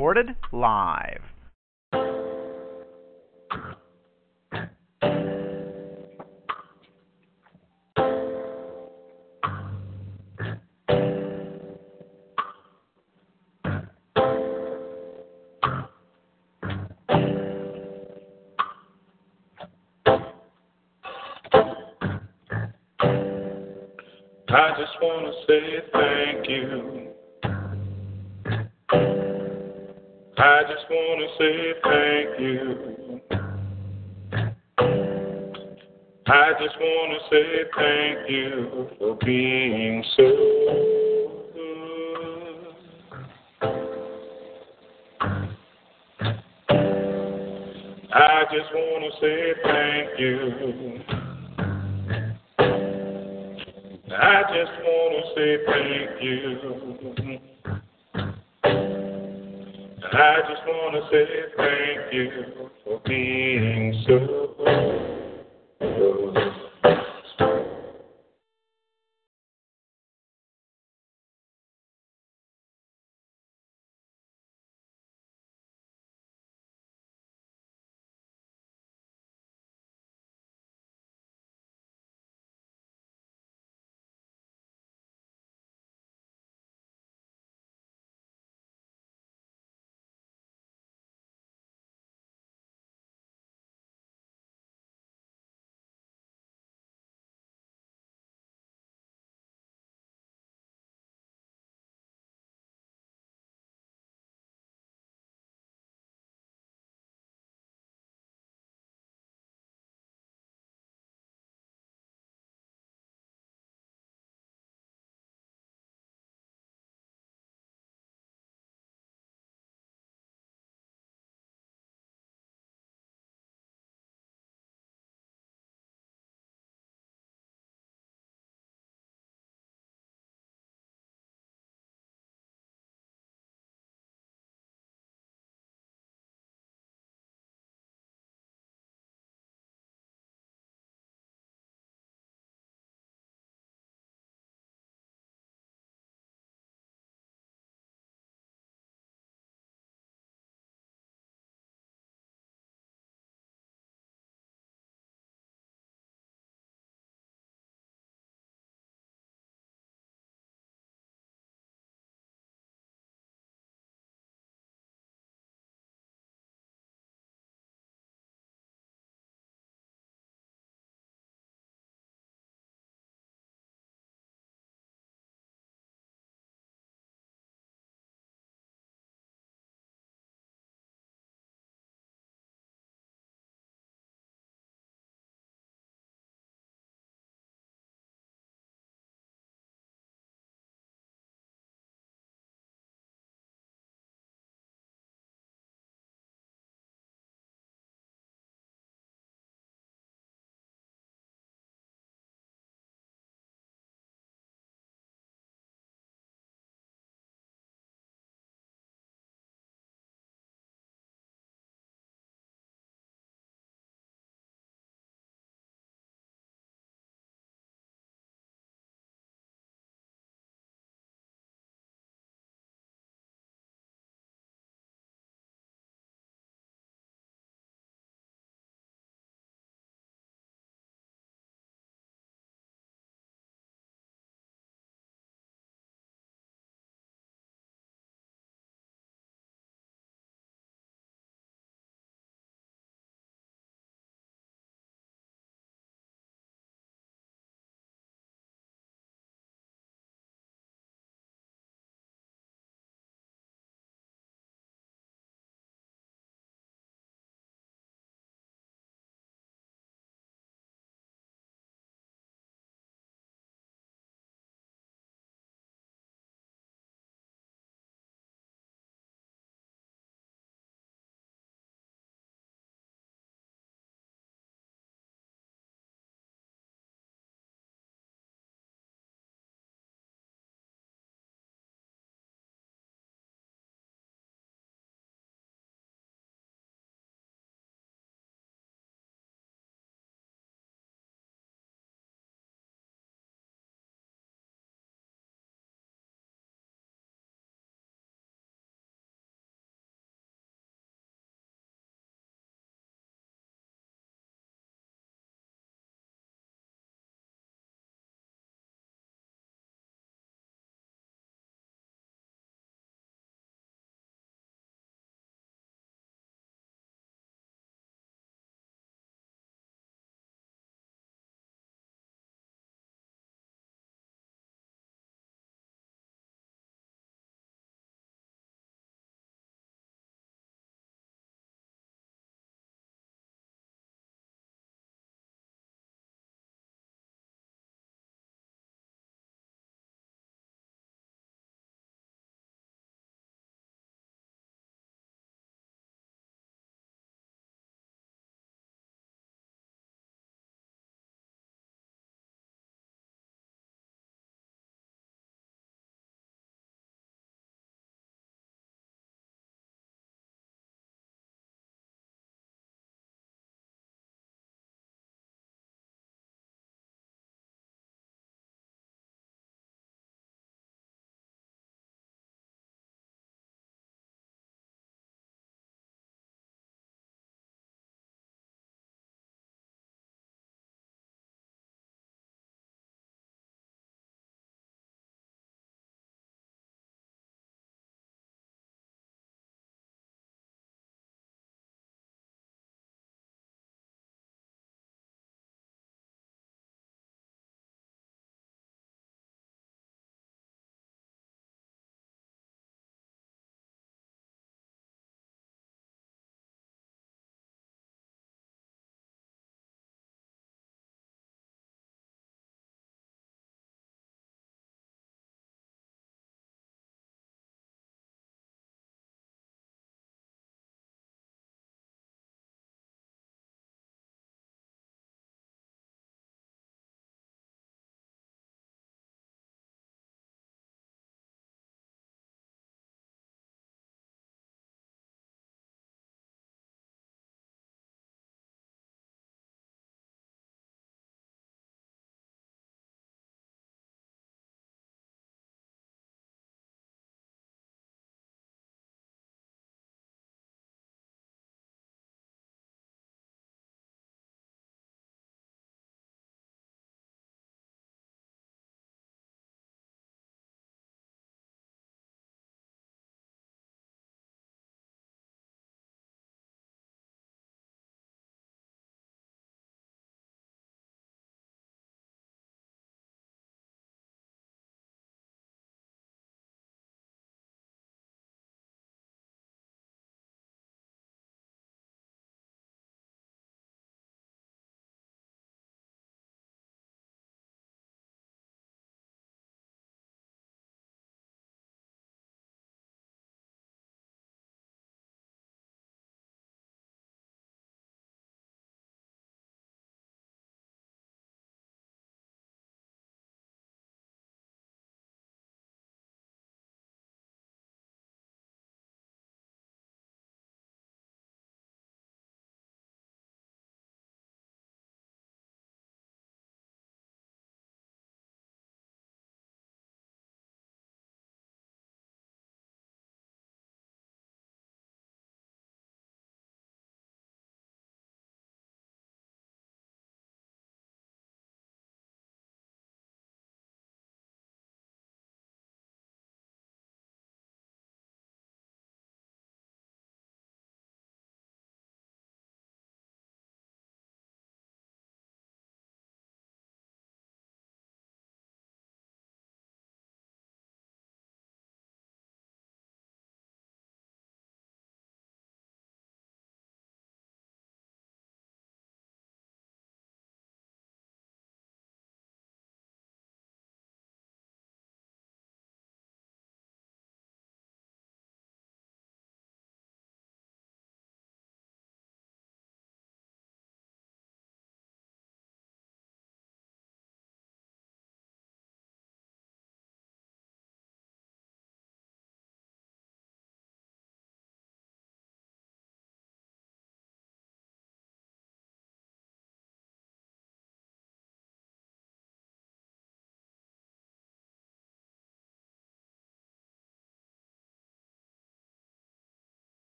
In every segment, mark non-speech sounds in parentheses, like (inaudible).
Recorded live. I just want to say thank you. I just want to say thank you. I just want to say thank you for being so good. I just want to say thank you. I just want to say thank you. I just want to say thank you for being so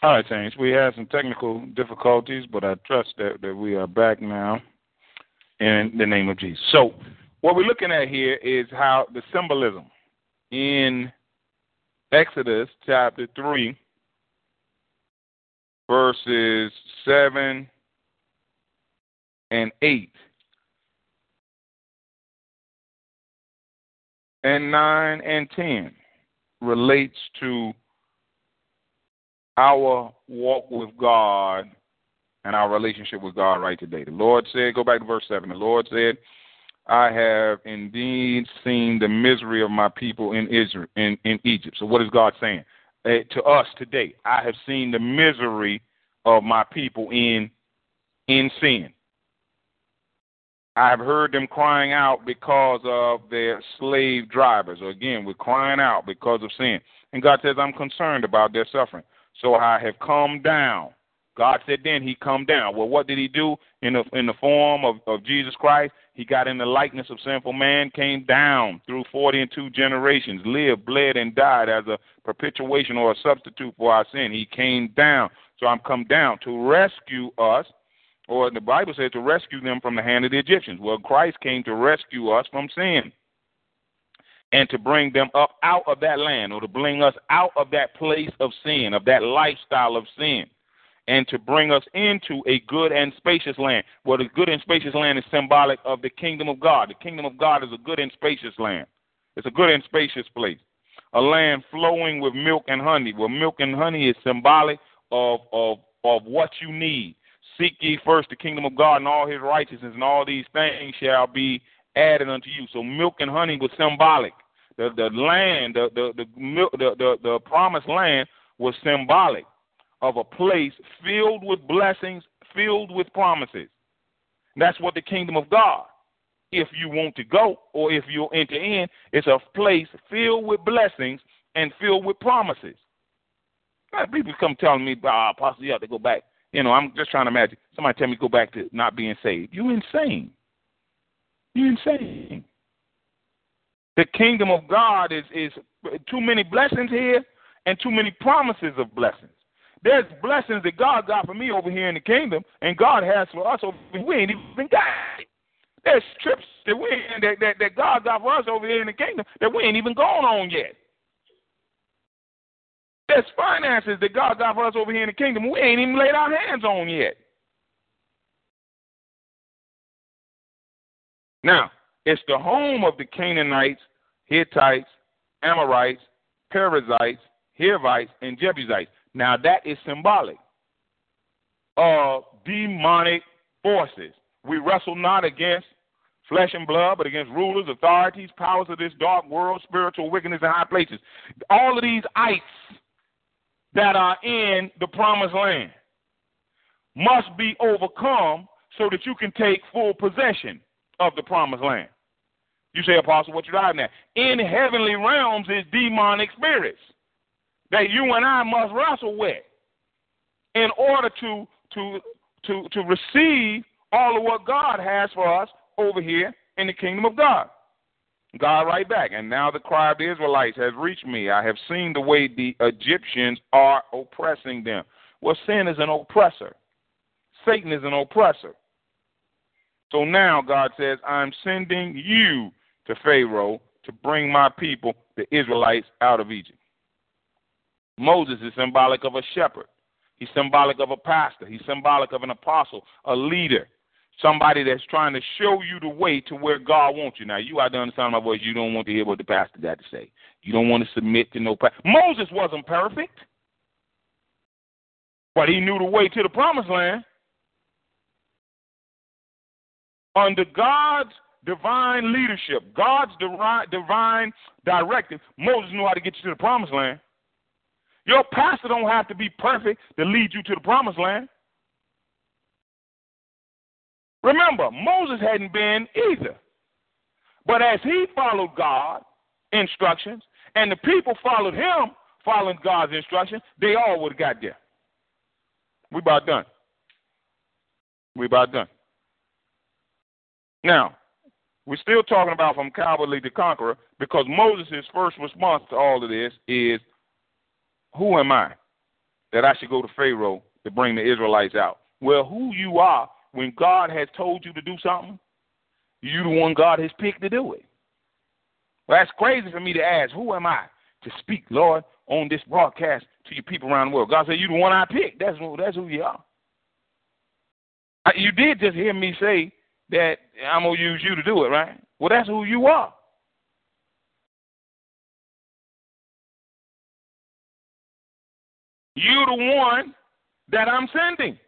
All right, Saints. We had some technical difficulties, but I trust that, that we are back now in the name of Jesus. So, what we're looking at here is how the symbolism in Exodus chapter 3, verses 7 and 8, and 9 and 10 relates to our walk with God and our relationship with God right today. The Lord said, go back to verse 7. The Lord said, I have indeed seen the misery of my people in Israel in, in Egypt. So what is God saying? Uh, to us today, I have seen the misery of my people in in sin. I have heard them crying out because of their slave drivers. Again, we're crying out because of sin. And God says, I'm concerned about their suffering. So I have come down. God said then he come down. Well, what did he do in the in the form of, of Jesus Christ? He got in the likeness of sinful man, came down through forty and two generations, lived, bled, and died as a perpetuation or a substitute for our sin. He came down. So I'm come down to rescue us, or the Bible says to rescue them from the hand of the Egyptians. Well, Christ came to rescue us from sin and to bring them up out of that land or to bring us out of that place of sin, of that lifestyle of sin, and to bring us into a good and spacious land. Well, the good and spacious land is symbolic of the kingdom of God. The kingdom of God is a good and spacious land, it's a good and spacious place. A land flowing with milk and honey. Well, milk and honey is symbolic of, of, of what you need. Seek ye first the kingdom of God and all his righteousness, and all these things shall be added unto you. So milk and honey was symbolic. The the land, the the the the, the, the promised land was symbolic of a place filled with blessings, filled with promises. That's what the kingdom of God. If you want to go or if you'll enter in, it's a place filled with blessings and filled with promises. People come telling me, ah, Apostle, you have to go back. You know, I'm just trying to imagine. Somebody tell me go back to not being saved. You insane. You're insane. The kingdom of God is, is too many blessings here and too many promises of blessings. There's blessings that God got for me over here in the kingdom, and God has for us over here. We ain't even got it. There's trips that we that, that, that God got for us over here in the kingdom that we ain't even gone on yet. There's finances that God got for us over here in the kingdom we ain't even laid our hands on yet. Now, it's the home of the Canaanites, Hittites, Amorites, Perizzites, Hivites, and Jebusites. Now, that is symbolic of demonic forces. We wrestle not against flesh and blood, but against rulers, authorities, powers of this dark world, spiritual wickedness in high places. All of these ites that are in the promised land must be overcome so that you can take full possession of the promised land. You say, Apostle, what you driving at? In heavenly realms is demonic spirits that you and I must wrestle with in order to to to to receive all of what God has for us over here in the kingdom of God. God right back. And now the cry of the Israelites has reached me. I have seen the way the Egyptians are oppressing them. Well, sin is an oppressor. Satan is an oppressor. So now God says, I'm sending you to Pharaoh to bring my people, the Israelites, out of Egypt. Moses is symbolic of a shepherd. He's symbolic of a pastor. He's symbolic of an apostle, a leader, somebody that's trying to show you the way to where God wants you. Now, you have to understand my voice. You don't want to hear what the pastor got to say. You don't want to submit to no pastor. Moses wasn't perfect, but he knew the way to the promised land. Under God's divine leadership, God's divine directive, Moses knew how to get you to the promised land. Your pastor don't have to be perfect to lead you to the promised land. Remember, Moses hadn't been either. But as he followed God's instructions, and the people followed him following God's instructions, they all would have got there. We about done. We about done. Now, we're still talking about from cowardly to conqueror because Moses' first response to all of this is, Who am I? that I should go to Pharaoh to bring the Israelites out. Well, who you are when God has told you to do something, you the one God has picked to do it. Well, that's crazy for me to ask, who am I to speak, Lord, on this broadcast to your people around the world? God said, "You're the one I picked. That's, that's who you are. You did just hear me say that I'm going to use you to do it, right? Well, that's who you are. You the one that I'm sending.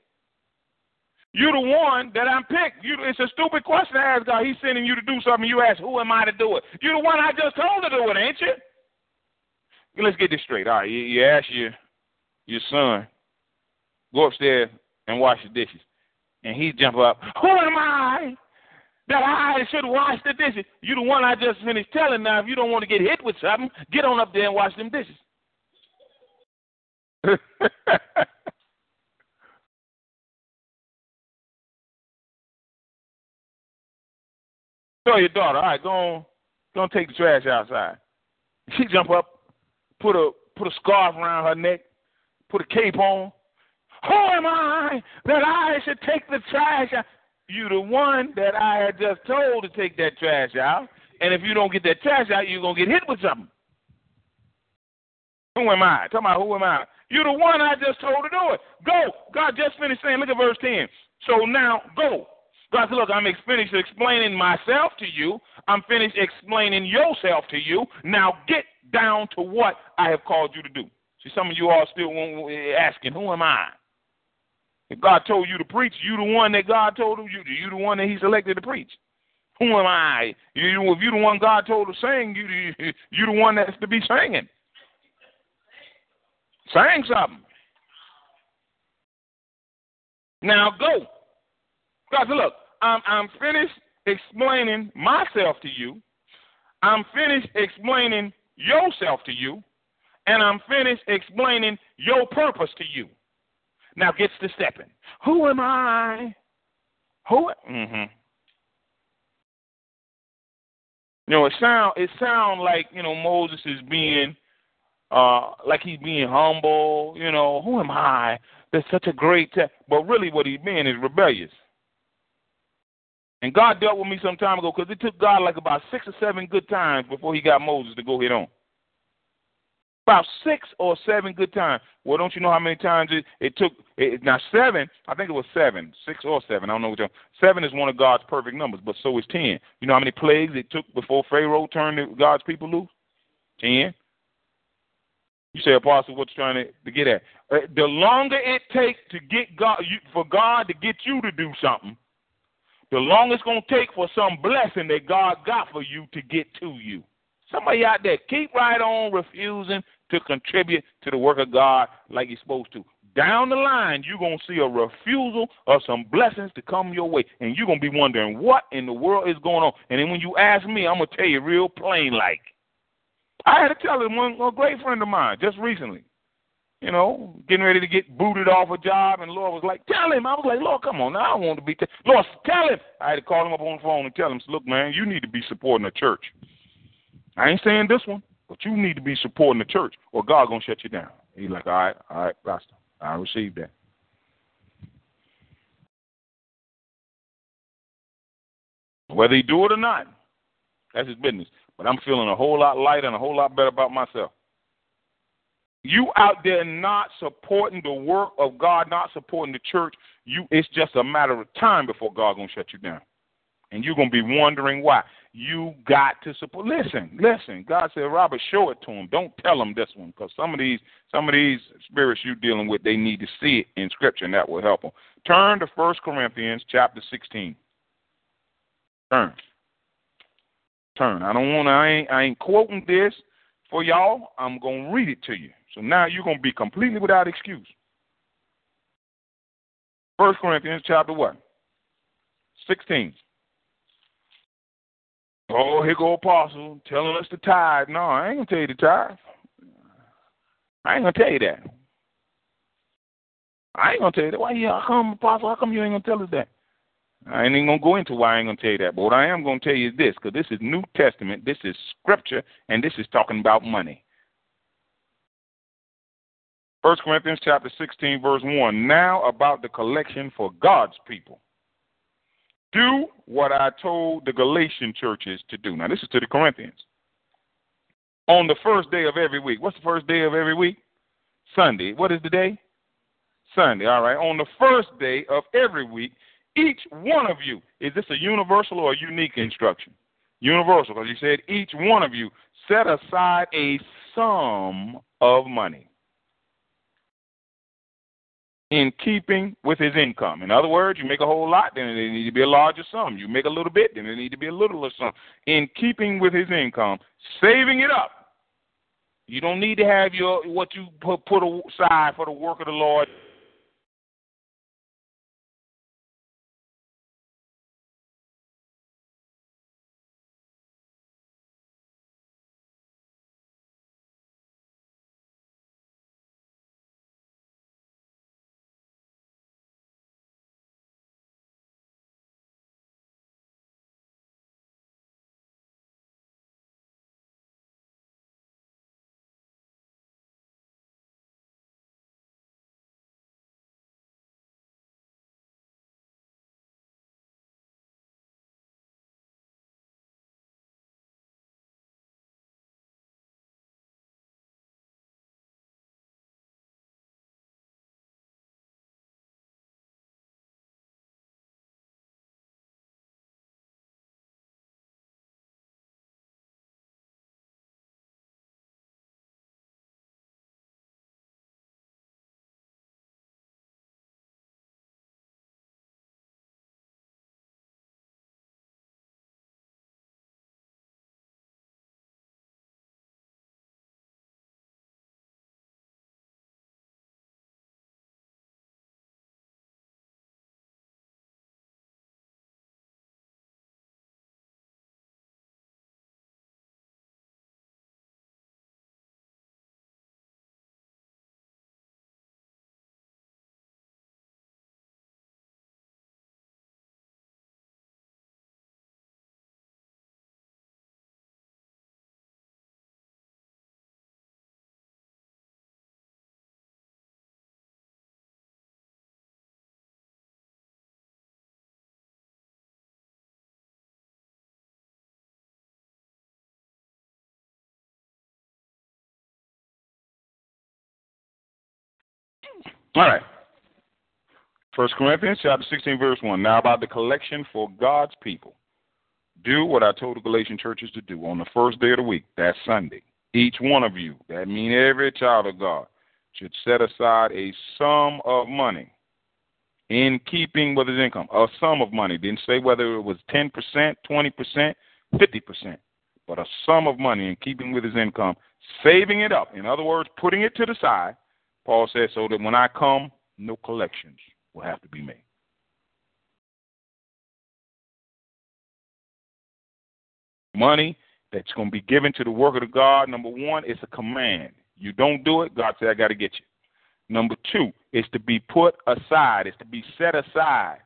You're the one that I'm picked. You, it's a stupid question to ask God. He's sending you to do something. You ask, who am I to do it? You're the one I just told to do it, ain't you? Let's get this straight. All right, you, you ask your your son, go upstairs and wash the dishes, and he jump up. Who am I that I should wash the dishes? You the one I just finished telling. Now, if you don't want to get hit with something, get on up there and wash them dishes. (laughs) Tell your daughter, all right, go on, go on take the trash outside. She jump up, put a put a scarf around her neck, put a cape on. Who am I that I should take the trash out? You the one that I had just told to take that trash out. And if you don't get that trash out, you're gonna get hit with something. Who am I? Talk about who am I? You're the one I just told to do it. Go. God just finished saying, look at verse 10. So now go. God said, Look, I'm finished explaining myself to you. I'm finished explaining yourself to you. Now get down to what I have called you to do. See, some of you all still eh, asking, Who am I? If God told you to preach, you the one that God told you. You the one that He selected to preach. Who am I? You, if you the one God told to sing, you you the one that's to be singing. Sing something. Now go. God said, look, I'm, I'm finished explaining myself to you. I'm finished explaining yourself to you. And I'm finished explaining your purpose to you. Now gets to stepping. Who am I? Who? Mm-hmm. You know, it sound it sound like you know Moses is being uh like he's being humble. You know, who am I? That's such a great, te-. but really what he's being is rebellious. And God dealt with me some time ago because it took God like about six or seven good times before he got Moses to go hit on. About six or seven good times. Well, don't you know how many times it, it took? It, now, seven, I think it was seven, six or seven. I don't know which one. Seven is one of God's perfect numbers, but so is ten. You know how many plagues it took before Pharaoh turned God's people loose? Ten. You say, Apostle, what's trying to, to get at? Uh, the longer it takes to get God, you, for God to get you to do something, the longer it's going to take for some blessing that God got for you to get to you. Somebody out there, keep right on refusing to contribute to the work of God like you're supposed to. Down the line, you're going to see a refusal of some blessings to come your way. And you're going to be wondering, what in the world is going on? And then when you ask me, I'm going to tell you real plain like. I had to tell him one a great friend of mine just recently you know, getting ready to get booted off a job, and Lord was like, "Tell him." I was like, "Lord, come on, now I want to be." T-. Lord, tell him. I had to call him up on the phone and tell him, "Look, man, you need to be supporting the church. I ain't saying this one, but you need to be supporting the church, or God gonna shut you down." He's like, "All right, all right, Pastor, I received that." Whether he do it or not, that's his business. But I'm feeling a whole lot lighter and a whole lot better about myself. You out there not supporting the work of God, not supporting the church, you it's just a matter of time before God gonna shut you down. And you're gonna be wondering why. You got to support listen, listen. God said, Robert, show it to him. Don't tell him this one, because some of these some of these spirits you're dealing with, they need to see it in scripture and that will help them. Turn to First Corinthians chapter sixteen. Turn. Turn. I don't wanna I ain't I ain't quoting this for y'all. I'm gonna read it to you. So now you're going to be completely without excuse. First Corinthians chapter what? 16. Oh, here go apostle telling us to tithe. No, I ain't gonna tell you to tithe. I ain't gonna tell you that. I ain't gonna tell you that. Why you how come apostle, how come you ain't gonna tell us that? I ain't even gonna go into why I ain't gonna tell you that. But what I am gonna tell you is this, because this is New Testament, this is scripture, and this is talking about money. First Corinthians chapter 16, verse 1. Now about the collection for God's people. Do what I told the Galatian churches to do. Now, this is to the Corinthians. On the first day of every week. What's the first day of every week? Sunday. What is the day? Sunday. All right. On the first day of every week, each one of you, is this a universal or a unique instruction? Universal, because he said, each one of you set aside a sum of money in keeping with his income. In other words, you make a whole lot, then it needs to be a larger sum. You make a little bit, then it needs to be a littler sum. In keeping with his income, saving it up. You don't need to have your what you put put aside for the work of the Lord All right. First Corinthians chapter 16, verse 1. Now about the collection for God's people. Do what I told the Galatian churches to do on the first day of the week, that Sunday. Each one of you, that means every child of God, should set aside a sum of money in keeping with his income. A sum of money. Didn't say whether it was 10%, 20%, 50%, but a sum of money in keeping with his income, saving it up. In other words, putting it to the side Paul said, so that when I come, no collections will have to be made. Money that's going to be given to the work of the God, number one, it's a command. You don't do it, God said, I got to get you. Number two, it's to be put aside, it's to be set aside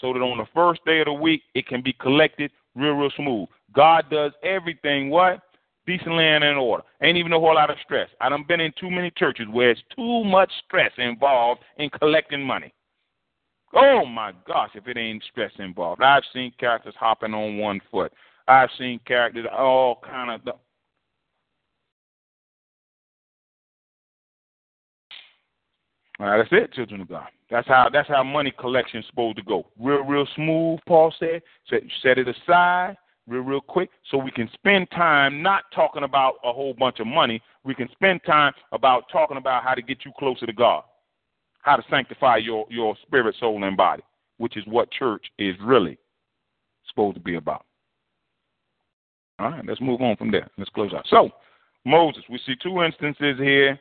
so that on the first day of the week it can be collected real, real smooth. God does everything what? Decently and in order. Ain't even a whole lot of stress. I done been in too many churches where it's too much stress involved in collecting money. Oh my gosh, if it ain't stress involved. I've seen characters hopping on one foot. I've seen characters all kind of. All right, that's it, children of God. That's how that's how money collection's supposed to go. Real, real smooth. Paul said. Set, set it aside real, real quick so we can spend time not talking about a whole bunch of money. We can spend time about talking about how to get you closer to God, how to sanctify your, your spirit, soul, and body, which is what church is really supposed to be about. All right, let's move on from there. Let's close out. So, Moses, we see two instances here,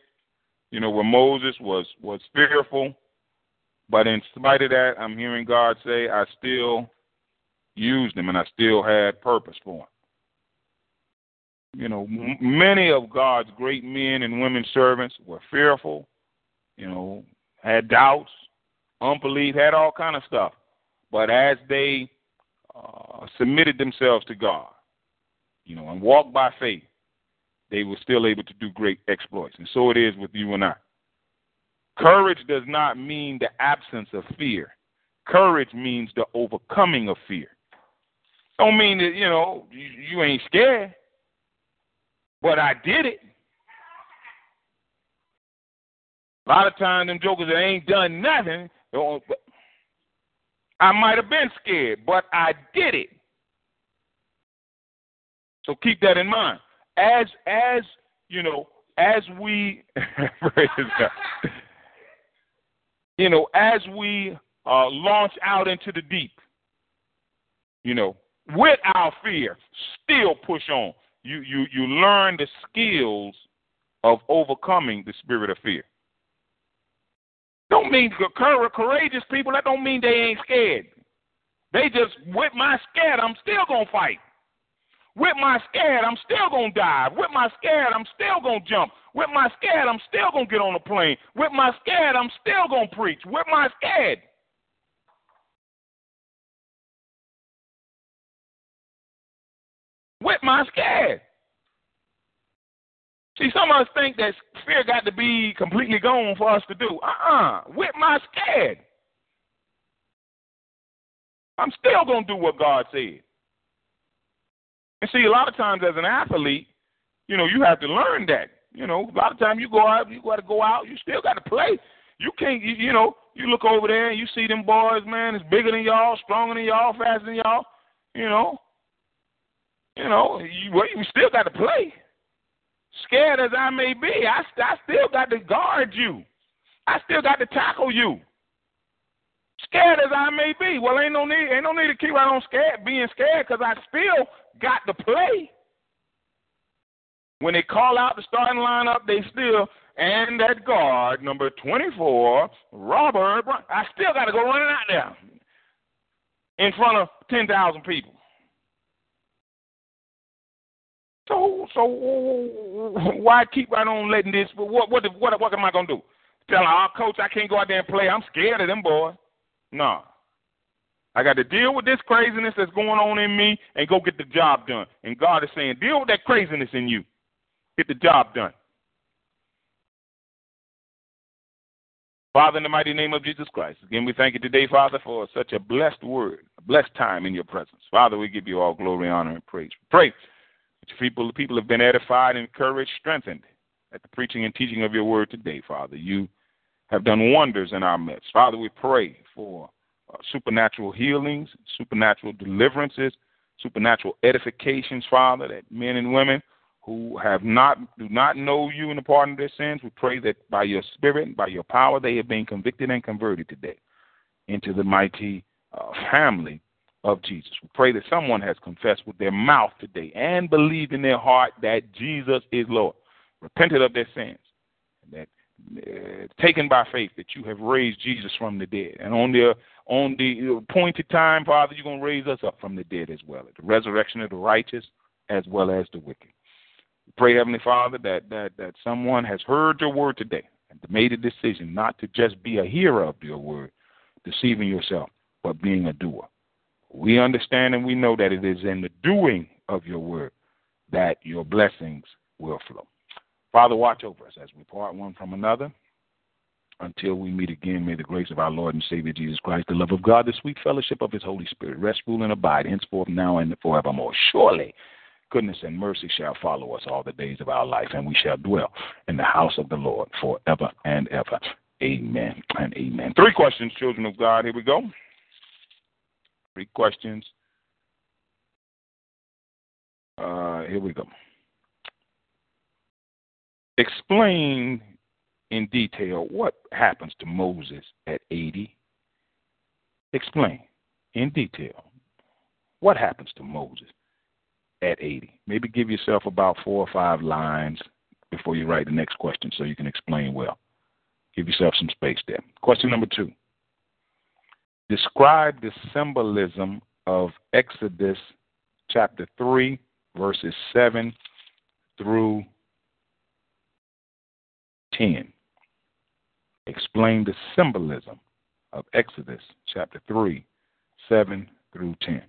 you know, where Moses was was fearful, but in spite of that, I'm hearing God say, I still used him, and I still had purpose for him. You know, m- many of God's great men and women servants were fearful, you know, had doubts, unbelief, had all kind of stuff. But as they uh, submitted themselves to God, you know, and walked by faith, they were still able to do great exploits. And so it is with you and I. Courage does not mean the absence of fear. Courage means the overcoming of fear. Don't mean that, you know, you, you ain't scared, but I did it. A lot of times, them jokers that ain't done nothing, I might have been scared, but I did it. So keep that in mind. As as you know, as we (laughs) you know, as we uh, launch out into the deep, you know, with our fear, still push on. You you you learn the skills of overcoming the spirit of fear. Don't mean courageous people. That don't mean they ain't scared. They just with my scared, I'm still gonna fight. With my scared, I'm still gonna dive. With my scared, I'm still gonna jump. With my scared, I'm still gonna get on a plane. With my scared, I'm still gonna preach. With my scared. With my scared. See, some of us think that fear got to be completely gone for us to do. Uh-uh. With my scared. I'm still gonna do what God said. And see, a lot of times as an athlete, you know, you have to learn that. You know, a lot of times you go out, you got to go out, you still got to play. You can't, you, you know, you look over there and you see them boys, man, it's bigger than y'all, stronger than y'all, faster than y'all. You know, you know, you, well, you still got to play. Scared as I may be, I, I still got to guard you. I still got to tackle you. Scared as I may be, well, ain't no need, ain't no need to keep right on scared, being scared, because I still got to play. When they call out the starting lineup, they still and that guard number 24, Robert. I still got to go running out there in front of 10,000 people. So, so why keep right on letting this? What, what, what, what am I gonna do? Tell our coach I can't go out there and play. I'm scared of them boys. No, I got to deal with this craziness that's going on in me and go get the job done. And God is saying, deal with that craziness in you. Get the job done. Father, in the mighty name of Jesus Christ, again, we thank you today, Father, for such a blessed word, a blessed time in your presence. Father, we give you all glory, honor, and praise. That people, people have been edified, encouraged, strengthened at the preaching and teaching of your word today, Father. You have done wonders in our midst. Father, we pray for uh, supernatural healings, supernatural deliverances, supernatural edifications, Father, that men and women who have not do not know you in the pardon of their sins, we pray that by your spirit, and by your power, they have been convicted and converted today into the mighty uh, family of Jesus. We pray that someone has confessed with their mouth today and believed in their heart that Jesus is Lord, repented of their sins, and that uh, taken by faith that you have raised Jesus from the dead. And on the on the appointed time, Father, you're going to raise us up from the dead as well, the resurrection of the righteous as well as the wicked. We pray, Heavenly Father, that, that, that someone has heard your word today and made a decision not to just be a hearer of your word, deceiving yourself, but being a doer. We understand and we know that it is in the doing of your word that your blessings will flow. Father, watch over us as we part one from another. Until we meet again, may the grace of our Lord and Savior Jesus Christ, the love of God, the sweet fellowship of His Holy Spirit rest, rule, and abide henceforth, now, and forevermore. Surely, goodness and mercy shall follow us all the days of our life, and we shall dwell in the house of the Lord forever and ever. Amen and amen. Three questions, children of God. Here we go. Three questions. Uh, here we go. Explain in detail what happens to Moses at 80. Explain in detail what happens to Moses at 80. Maybe give yourself about four or five lines before you write the next question so you can explain well. Give yourself some space there. Question number two Describe the symbolism of Exodus chapter 3, verses 7 through 10. Explain the symbolism of Exodus chapter 3, 7 through 10.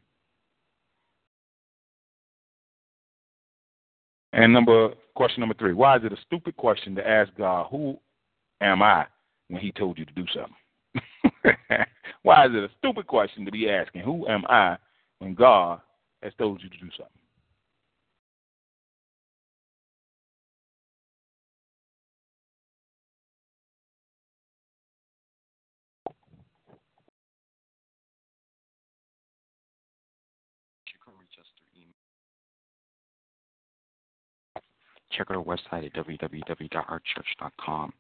And number question number three, why is it a stupid question to ask God, who am I when he told you to do something? (laughs) Why is it a stupid question to be asking, who am I, when God has told you to do something? check our website at www.ourchurch.com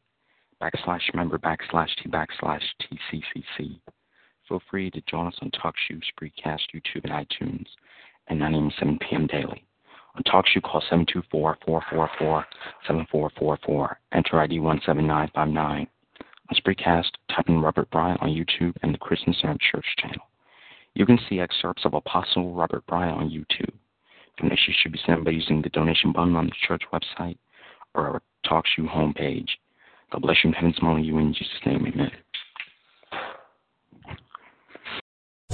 backslash member backslash t backslash tccc. Feel free to join us on TalkShoe, Spreecast, YouTube, and iTunes at 9 a.m. 7 p.m. daily. On TalkShoe, call 724-444-7444. Enter ID 17959. On Spreecast, type in Robert Bryant on YouTube and the Christian Center Church channel. You can see excerpts of Apostle Robert Bryant on YouTube. Donations should be sent by using the donation button on the church website or our TalkShoe homepage. God bless you and heaven's among you in Jesus' name, amen.